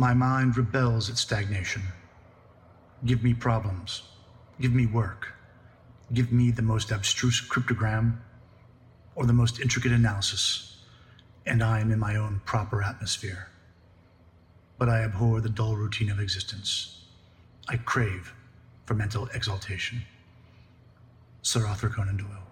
My mind rebels at stagnation. Give me problems. Give me work. Give me the most abstruse cryptogram or the most intricate analysis, and I am in my own proper atmosphere. But I abhor the dull routine of existence. I crave for mental exaltation. Sir Arthur Conan Doyle.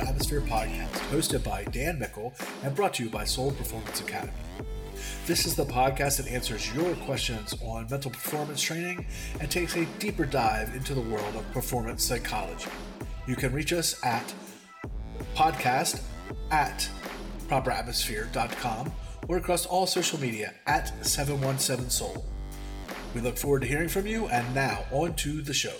Atmosphere podcast, hosted by Dan Mickle and brought to you by Soul Performance Academy. This is the podcast that answers your questions on mental performance training and takes a deeper dive into the world of performance psychology. You can reach us at podcast at properatmosphere.com or across all social media at 717 Soul. We look forward to hearing from you, and now on to the show.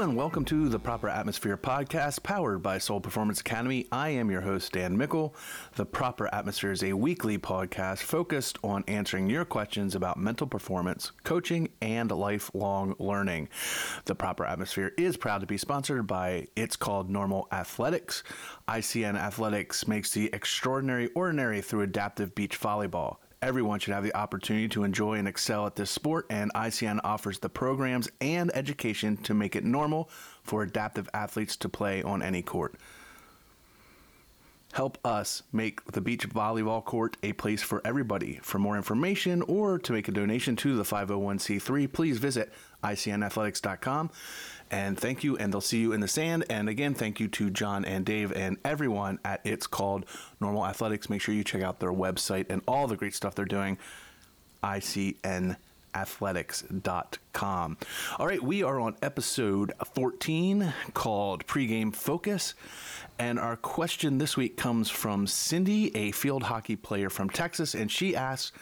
And welcome to the Proper Atmosphere podcast powered by Soul Performance Academy. I am your host, Dan Mickle. The Proper Atmosphere is a weekly podcast focused on answering your questions about mental performance, coaching, and lifelong learning. The Proper Atmosphere is proud to be sponsored by It's Called Normal Athletics. ICN Athletics makes the extraordinary ordinary through adaptive beach volleyball. Everyone should have the opportunity to enjoy and excel at this sport, and ICN offers the programs and education to make it normal for adaptive athletes to play on any court. Help us make the beach volleyball court a place for everybody. For more information or to make a donation to the 501c3, please visit icnathletics.com. And thank you, and they'll see you in the sand. And again, thank you to John and Dave and everyone at It's Called Normal Athletics. Make sure you check out their website and all the great stuff they're doing. ICNathletics.com. All right, we are on episode 14 called Pregame Focus. And our question this week comes from Cindy, a field hockey player from Texas. And she asks,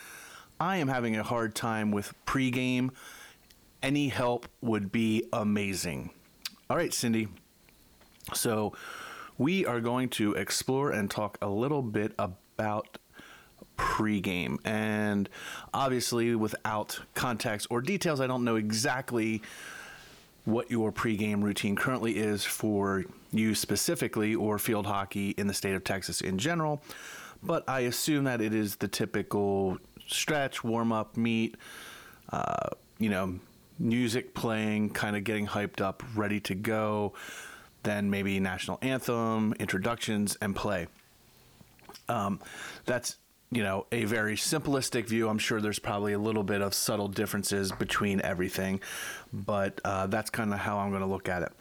I am having a hard time with pregame any help would be amazing. All right, Cindy. So, we are going to explore and talk a little bit about pregame. And obviously, without context or details, I don't know exactly what your pregame routine currently is for you specifically or field hockey in the state of Texas in general. But I assume that it is the typical stretch, warm up, meet, uh, you know, music playing, kind of getting hyped up, ready to go. Then maybe national anthem, introductions, and play. Um, that's you know a very simplistic view. I'm sure there's probably a little bit of subtle differences between everything, but uh, that's kind of how I'm going to look at it.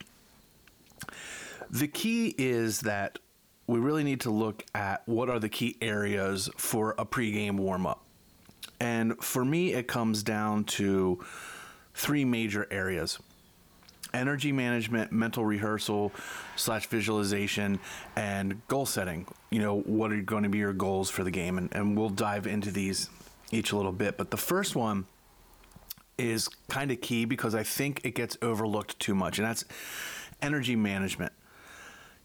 The key is that we really need to look at what are the key areas for a pregame warm up. And for me, it comes down to three major areas energy management, mental rehearsal slash visualization, and goal setting. You know, what are going to be your goals for the game? And, and we'll dive into these each a little bit. But the first one is kind of key because I think it gets overlooked too much, and that's energy management.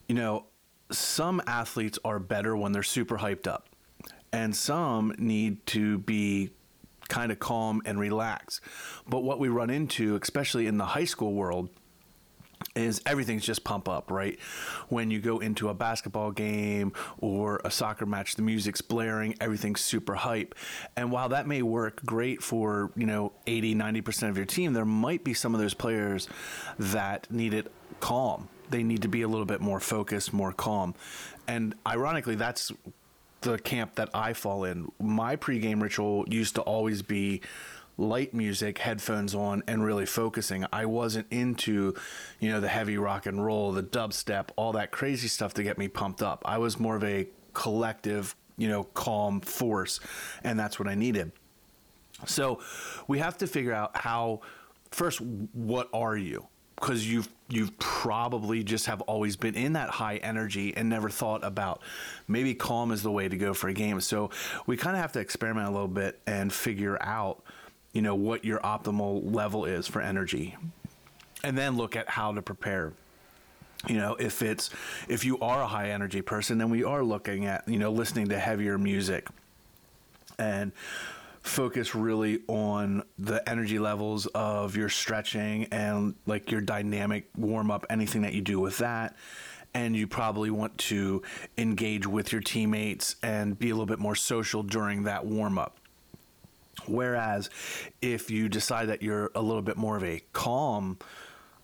You know, some athletes are better when they're super hyped up, and some need to be kind of calm and relax. But what we run into, especially in the high school world, is everything's just pump up, right? When you go into a basketball game or a soccer match, the music's blaring, everything's super hype. And while that may work great for, you know, 80, 90% of your team, there might be some of those players that need it calm. They need to be a little bit more focused, more calm. And ironically, that's the camp that I fall in. My pregame ritual used to always be light music, headphones on, and really focusing. I wasn't into, you know, the heavy rock and roll, the dubstep, all that crazy stuff to get me pumped up. I was more of a collective, you know, calm force, and that's what I needed. So we have to figure out how, first, what are you? Because you've you've probably just have always been in that high energy and never thought about maybe calm is the way to go for a game. So we kind of have to experiment a little bit and figure out, you know, what your optimal level is for energy. And then look at how to prepare you know if it's if you are a high energy person then we are looking at you know listening to heavier music and focus really on the energy levels of your stretching and like your dynamic warm up, anything that you do with that. And you probably want to engage with your teammates and be a little bit more social during that warm up. Whereas if you decide that you're a little bit more of a calm,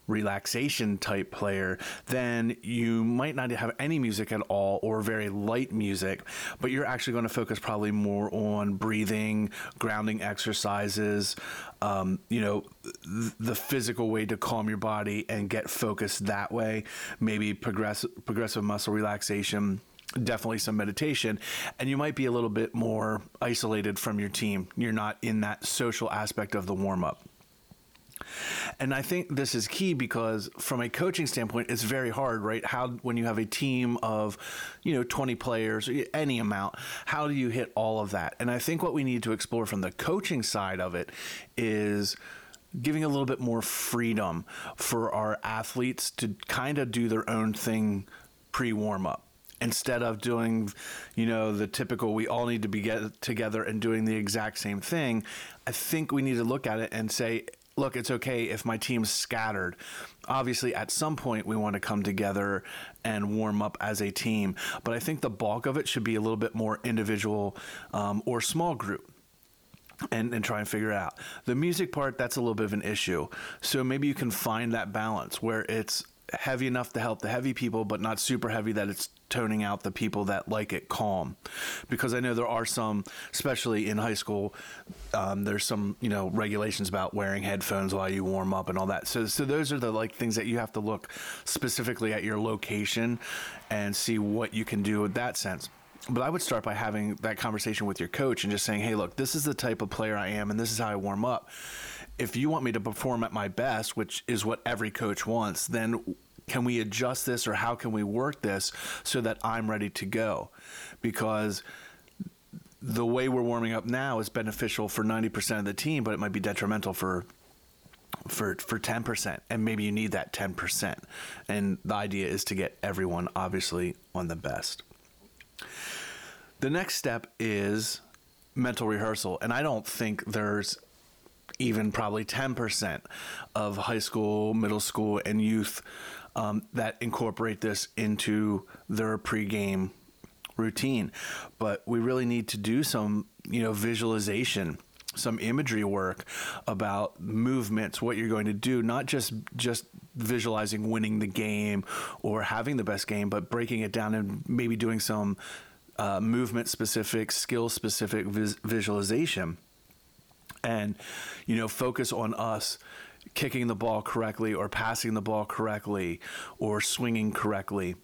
relaxation type player, then you might not have any music at all or very light music, but you're actually going to focus probably more on breathing, grounding exercises, um, you know, th- the physical way to calm your body and get focused that way. Maybe progressive progressive muscle relaxation definitely some meditation and you might be a little bit more isolated from your team you're not in that social aspect of the warm up and I think this is key because from a coaching standpoint, it's very hard, right? How when you have a team of, you know, 20 players, any amount, how do you hit all of that? And I think what we need to explore from the coaching side of it is giving a little bit more freedom for our athletes to kind of do their own thing pre warm up instead of doing you know the typical we all need to be get together and doing the exact same thing i think we need to look at it and say look, it's okay if my team's scattered. Obviously, at some point, we want to come together and warm up as a team. But I think the bulk of it should be a little bit more individual um, or small group. And, and try and figure out. The music part, that's a little bit of an issue. So maybe you can find that balance where it's heavy enough to help the heavy people, but not super heavy that it's toning out the people that like it calm. Because I know there are some, especially in high school, um, there's some you know regulations about wearing headphones while you warm up and all that. So so those are the like things that you have to look specifically at your location and see what you can do in that sense but I would start by having that conversation with your coach and just saying, "Hey, look, this is the type of player I am, and this is how I warm up." If you want me to perform at my best, which is what every coach wants, then can we adjust this or how can we work this so that I'm ready to go? Because the way we're warming up now is beneficial for 90% of the team, but it might be detrimental for for for 10% and maybe you need that 10% and the idea is to get everyone obviously on the best the next step is mental rehearsal and i don't think there's even probably 10% of high school, middle school, and youth um, that incorporate this into their pregame routine. But we really need to do some, you know, visualization some imagery work about movements what you're going to do not just just visualizing winning the game or having the best game but breaking it down and maybe doing some uh, movement specific skill specific vis- visualization and you know focus on us kicking the ball correctly or passing the ball correctly or swinging correctly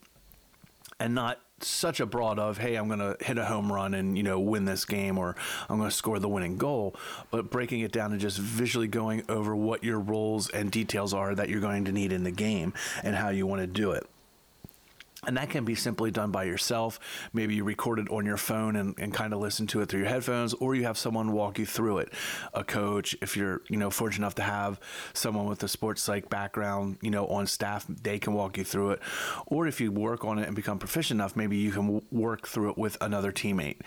and not such a broad of hey i'm going to hit a home run and you know win this game or i'm going to score the winning goal but breaking it down and just visually going over what your roles and details are that you're going to need in the game and how you want to do it and that can be simply done by yourself. Maybe you record it on your phone and, and kind of listen to it through your headphones, or you have someone walk you through it. A coach, if you're, you know, fortunate enough to have someone with a sports psych background, you know, on staff, they can walk you through it. Or if you work on it and become proficient enough, maybe you can w- work through it with another teammate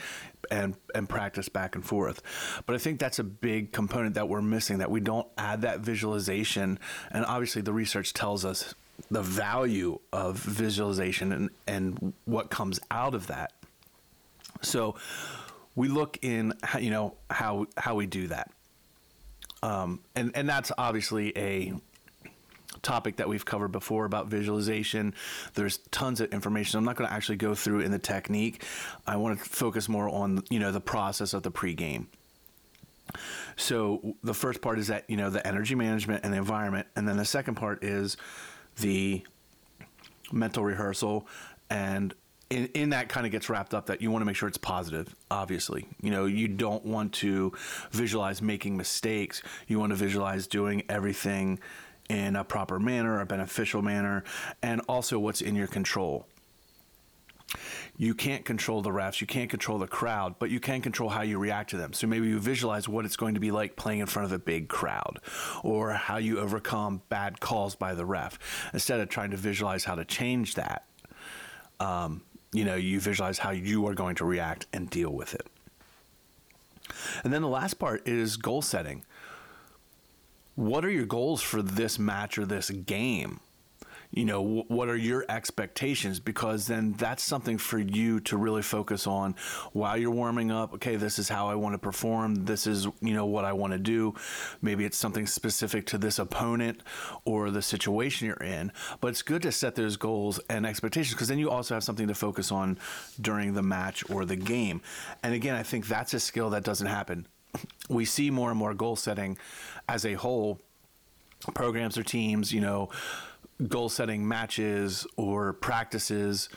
and and practice back and forth. But I think that's a big component that we're missing that we don't add that visualization. And obviously the research tells us the value of visualization and, and what comes out of that. So we look in, you know, how how we do that, um, and and that's obviously a topic that we've covered before about visualization. There's tons of information. I'm not going to actually go through in the technique. I want to focus more on you know the process of the pregame. So the first part is that you know the energy management and the environment, and then the second part is the mental rehearsal and in, in that kind of gets wrapped up that you want to make sure it's positive obviously you know you don't want to visualize making mistakes you want to visualize doing everything in a proper manner, a beneficial manner, and also what's in your control. You can't control the refs, you can't control the crowd, but you can control how you react to them. So maybe you visualize what it's going to be like playing in front of a big crowd, or how you overcome bad calls by the ref. Instead of trying to visualize how to change that, um, you know, you visualize how you are going to react and deal with it. And then the last part is goal setting. What are your goals for this match or this game? You know what are your expectations? Because then that's something for you to really focus on while you're warming up. Okay this is how i want to perform. This is you know what i want to do. Maybe it's something specific to this opponent or the situation you're in. But it's good to set those goals and expectations because then you also have something to focus on during the match or the game. And again i think that's a skill that doesn't happen. We see more and more goal setting as a whole. Programs or teams you know goal setting matches or practices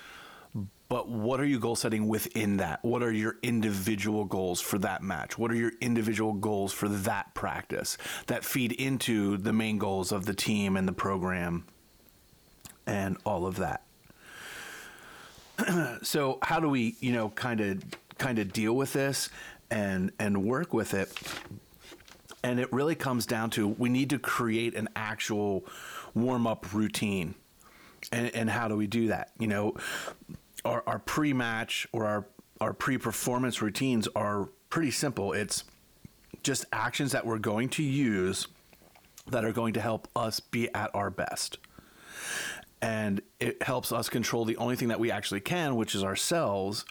but what are you goal setting within that? What are your individual goals for that match? What are your individual goals for that practice that feed into the main goals of the team and the program and all of that? so how do we, you know, kind of kind of deal with this and and work with it? And it really comes down to we need to create an actual warm up routine. And, and how do we do that? You know, our, our pre match or our, our pre performance routines are pretty simple. It's just actions that we're going to use that are going to help us be at our best. And it helps us control the only thing that we actually can, which is ourselves.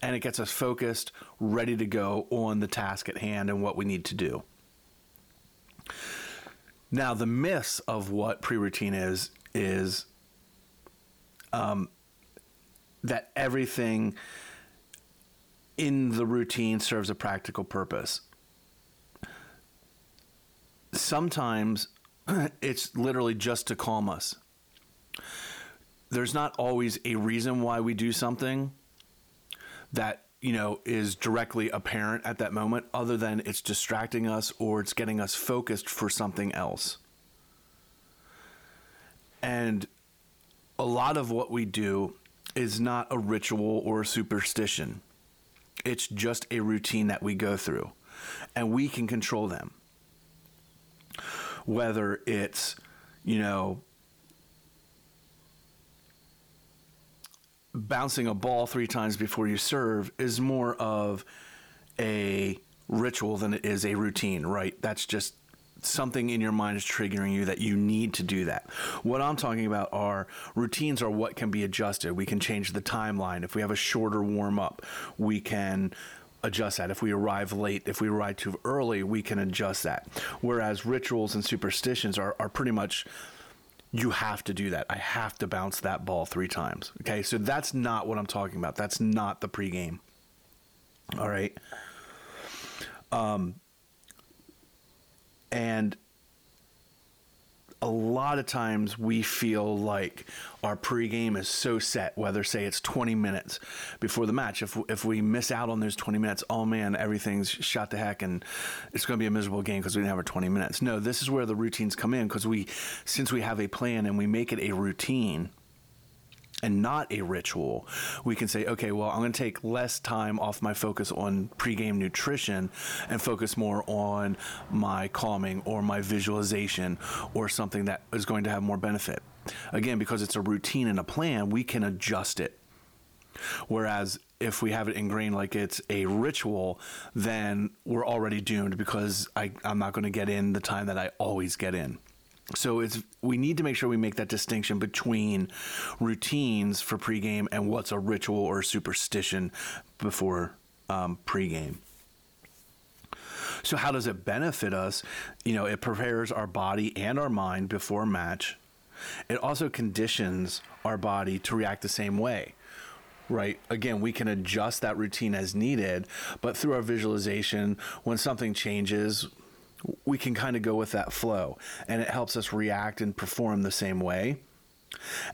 And it gets us focused, ready to go on the task at hand and what we need to do. Now, the myths of what pre routine is is um, that everything in the routine serves a practical purpose. Sometimes it's literally just to calm us. There's not always a reason why we do something that you know, is directly apparent at that moment, other than it's distracting us or it's getting us focused for something else. And a lot of what we do is not a ritual or a superstition, it's just a routine that we go through, and we can control them. Whether it's, you know, bouncing a ball three times before you serve is more of a ritual than it is a routine, right? That's just something in your mind is triggering you that you need to do that. What I'm talking about are routines are what can be adjusted. We can change the timeline. If we have a shorter warm up, we can adjust that. If we arrive late, if we arrive too early, we can adjust that. Whereas rituals and superstitions are, are pretty much you have to do that. I have to bounce that ball three times. Okay, so that's not what I'm talking about. That's not the pregame. All right. Um, and a lot of times we feel like our pregame is so set, whether say it's 20 minutes before the match. If, if we miss out on those 20 minutes, oh man, everything's shot to heck and it's going to be a miserable game because we didn't have our 20 minutes. No, this is where the routines come in because we, since we have a plan and we make it a routine, and not a ritual, we can say, okay, well, I'm going to take less time off my focus on pregame nutrition and focus more on my calming or my visualization or something that is going to have more benefit. Again, because it's a routine and a plan, we can adjust it. Whereas if we have it ingrained like it's a ritual, then we're already doomed because I, I'm not going to get in the time that I always get in. So it's we need to make sure we make that distinction between routines for pregame and what's a ritual or superstition before um, pregame. So how does it benefit us? You know, it prepares our body and our mind before match. It also conditions our body to react the same way right? Again, we can adjust that routine as needed, but through our visualization, when something changes, we can kind of go with that flow and it helps us react and perform the same way.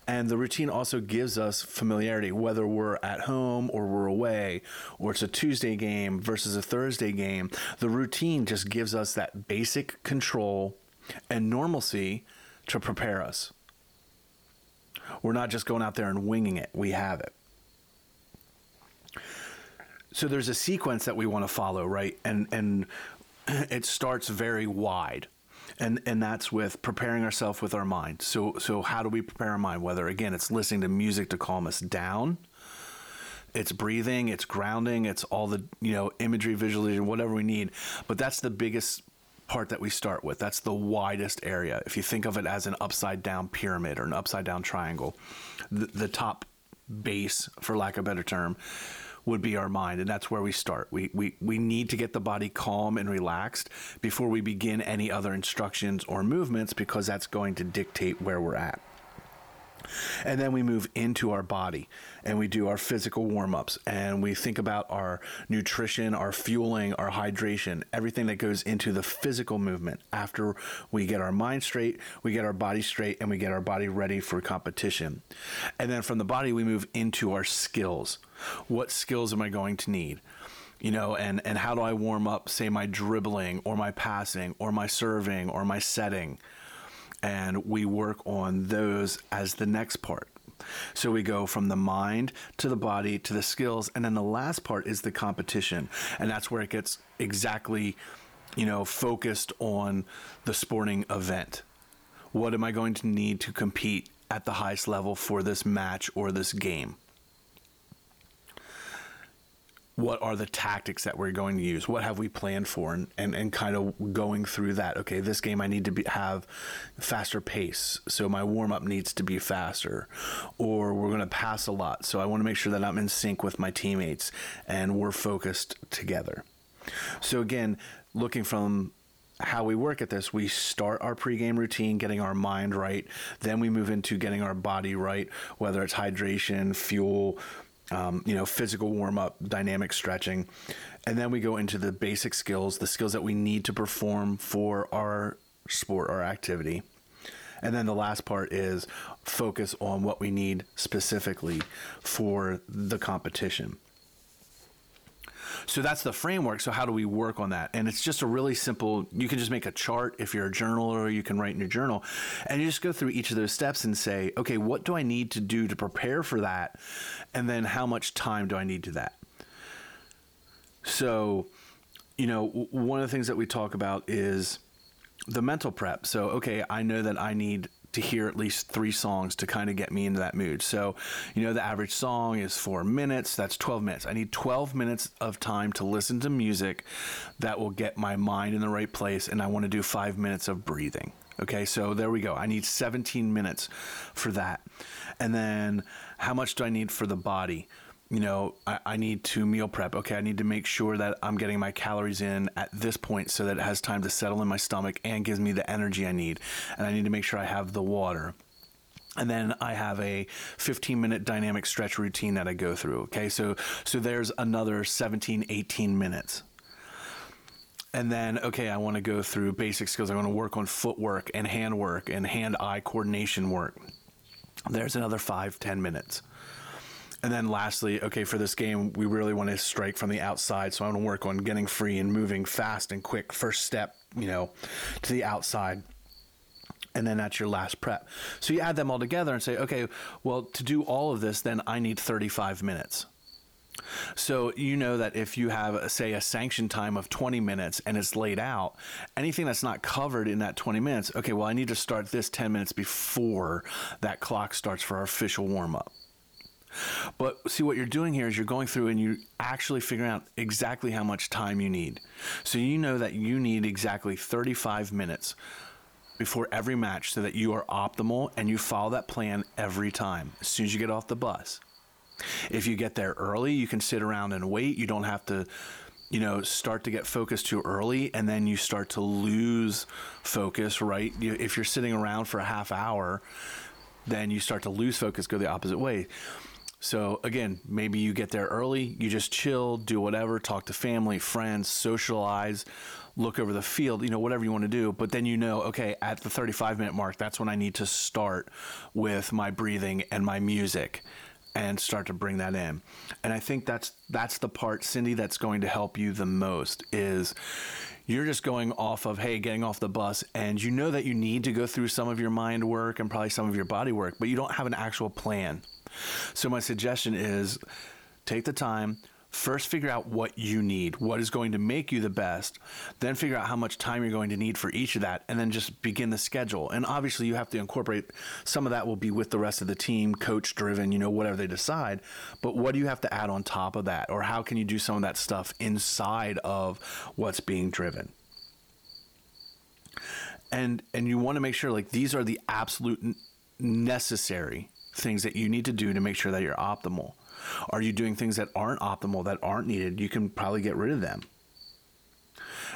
And the routine also gives us familiarity, whether we're at home or we're away, or it's a Tuesday game versus a Thursday game. The routine just gives us that basic control and normalcy to prepare us. We're not just going out there and winging it, we have it. So there's a sequence that we want to follow, right? And and it starts very wide. And and that's with preparing ourselves with our mind. So so how do we prepare our mind? Whether again it's listening to music to calm us down, it's breathing, it's grounding, it's all the you know imagery, visualization, whatever we need. But that's the biggest part that we start with. That's the widest area. If you think of it as an upside down pyramid or an upside down triangle, the, the top base, for lack of a better term, would be our mind and that's where we start. We, we we need to get the body calm and relaxed before we begin any other instructions or movements because that's going to dictate where we're at and then we move into our body and we do our physical warm ups and we think about our nutrition, our fueling, our hydration, everything that goes into the physical movement. After we get our mind straight, we get our body straight, and we get our body ready for competition. And then from the body, we move into our skills. What skills am I going to need? you know, and, and how do I warm up, say, my dribbling or my passing or my serving or my setting? And we work on those as the next part. So we go from the mind to the body to the skills, and then the last part is the competition, and that's where it gets exactly, you know, focused on the sporting event. What am I going to need to compete at the highest level for this match or this game? What are the tactics that we're going to use? What have we planned for? And, and, and kind of going through that. Okay, this game I need to be, have faster pace, so my warm up needs to be faster. Or we're going to pass a lot, so I want to make sure that I'm in sync with my teammates and we're focused together. So, again, looking from how we work at this, we start our pregame routine, getting our mind right. Then we move into getting our body right, whether it's hydration, fuel, um, you know, physical warm up, dynamic stretching. And then we go into the basic skills, the skills that we need to perform for our sport or activity. And then the last part is focus on what we need specifically for the competition. So that's the framework. So how do we work on that? And it's just a really simple. You can just make a chart if you're a journaler, or you can write in your journal, and you just go through each of those steps and say, okay, what do I need to do to prepare for that, and then how much time do I need to that? So, you know, one of the things that we talk about is the mental prep. So, okay, I know that I need to hear at least three songs to kind of get me into that mood. So, you know, the average song is four minutes. That's 12 minutes. I need 12 minutes of time to listen to music that will get my mind in the right place. And I want to do five minutes of breathing. Okay, so there we go. I need 17 minutes for that. And then how much do I need for the body? You know, I, I, need to meal prep. Okay, I need to make sure that I'm getting my calories in at this point so that it has time to settle in my stomach and gives me the energy I need. And I need to make sure I have the water. And then I have a 15 minute dynamic stretch routine that I go through. Okay, so so there's another 17, 18 minutes. And then, okay, I want to go through basic skills. I want to work on footwork and handwork and hand eye coordination work. There's another five, 10 minutes and then lastly, okay, for this game, we really want to strike from the outside. So I want to work on getting free and moving fast and quick. First step, you know, to the outside. And then that's your last prep. So you add them all together and say, okay, well, to do all of this, then I need 35 minutes. So you know that if you have, say, a sanction time of 20 minutes and it's laid out, anything that's not covered in that 20 minutes, okay, well, I need to start this 10 minutes before that clock starts for our official warm up. But see, what you're doing here is you're going through and you're actually figuring out exactly how much time you need. So you know that you need exactly 35 minutes before every match so that you are optimal and you follow that plan every time as soon as you get off the bus. If you get there early, you can sit around and wait. You don't have to, you know, start to get focused too early and then you start to lose focus, right? You, if you're sitting around for a half hour, then you start to lose focus, go the opposite way. So again, maybe you get there early, you just chill, do whatever, talk to family, friends, socialize, look over the field, you know, whatever you want to do. But then you know, okay, at the 35 minute mark, that's when I need to start with my breathing and my music. and start to bring that in. And I think that's that's the part, Cindy, that's going to help you the most is you're just going off of hey getting off the bus and you know that you need to go through some of your mind work and probably some of your body work but you don't have an actual plan so my suggestion is take the time First, figure out what you need, what is going to make you the best. Then, figure out how much time you're going to need for each of that, and then just begin the schedule. And obviously, you have to incorporate some of that will be with the rest of the team, coach driven, you know, whatever they decide. But what do you have to add on top of that? Or how can you do some of that stuff inside of what's being driven? And, and you want to make sure like these are the absolute necessary things that you need to do to make sure that you're optimal. Are you doing things that aren't optimal, that aren't needed? You can probably get rid of them.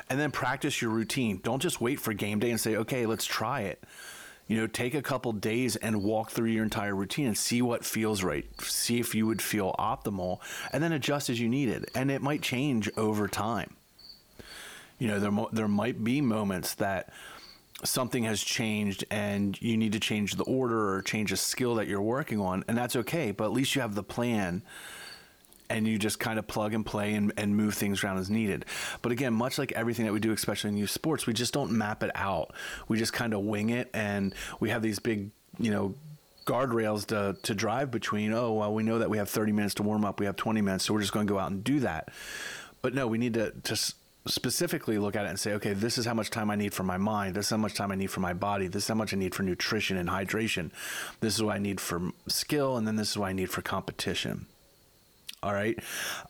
And then practice your routine. Don't just wait for game day and say, okay, let's try it. You know, take a couple days and walk through your entire routine and see what feels right. See if you would feel optimal and then adjust as you need it. And it might change over time. You know, there, there might be moments that something has changed and you need to change the order or change a skill that you're working on, and that's okay. But at least you have the plan and you just kind of plug and play and, and move things around as needed. But again, much like everything that we do, especially in youth sports, we just don't map it out. We just kind of wing it and we have these big, you know, guardrails to, to drive between. Oh, well, we know that we have 30 minutes to warm up, we have 20 minutes, so we're just going to go out and do that. But no, we need to, to specifically look at it and say, okay, this is how much time I need for my mind. This is how much time I need for my body. This is how much I need for nutrition and hydration. This is what I need for skill. And then this is what I need for competition. All right.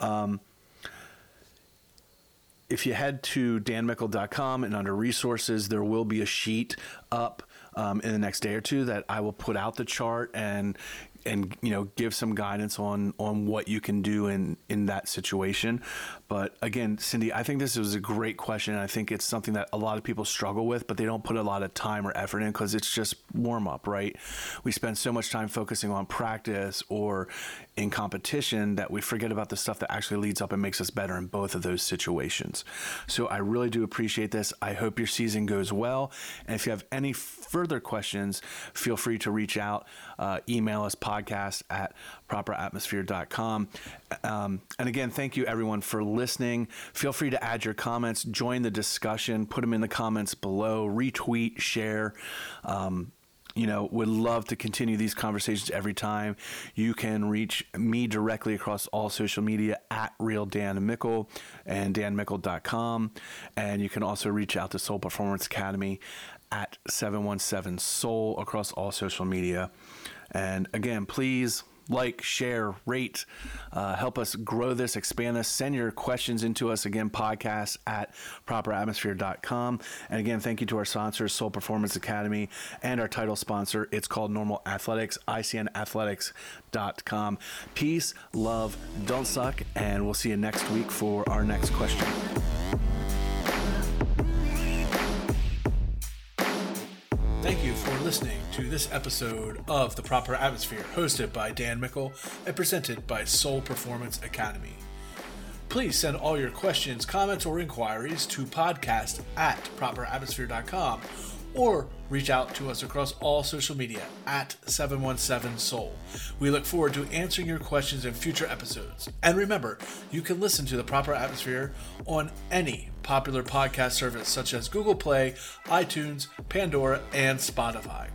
Um, if you head to danmickle.com and under resources, there will be a sheet up um, in the next day or two that I will put out the chart and and you know give some guidance on on what you can do in in that situation but again cindy i think this is a great question i think it's something that a lot of people struggle with but they don't put a lot of time or effort in because it's just warm up right? We spend so much time focusing on practice or in competition that we forget about the stuff that actually leads up and makes us better in both of those situations. So i really do appreciate this. I hope your season goes well. And if you have any further questions feel free to reach out uh, email us podcast at properatmosphere.com. Um, and again, thank you everyone for listening. Feel free to add your comments, join the discussion, put them in the comments below, retweet, share. Um, you know, would love to continue these conversations every time. You can reach me directly across all social media at Real Dan Mickle and danmickle.com. And you can also reach out to Soul Performance Academy at 717 Soul across all social media. And again, please like, share, rate, uh, help us grow this, expand this. Send your questions into us again, podcast at properatmosphere.com. And again, thank you to our sponsors, Soul Performance Academy, and our title sponsor, it's called Normal Athletics, icnathletics.com. Peace, love, don't suck, and we'll see you next week for our next question. Thank you for listening to this episode of The Proper Atmosphere, hosted by Dan Mickle and presented by Soul Performance Academy. Please send all your questions, comments, or inquiries to podcast at properatmosphere.com or reach out to us across all social media at 717 Soul. We look forward to answering your questions in future episodes. And remember, you can listen to the proper atmosphere on any popular podcast service such as Google Play, iTunes, Pandora, and Spotify.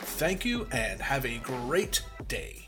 Thank you and have a great day.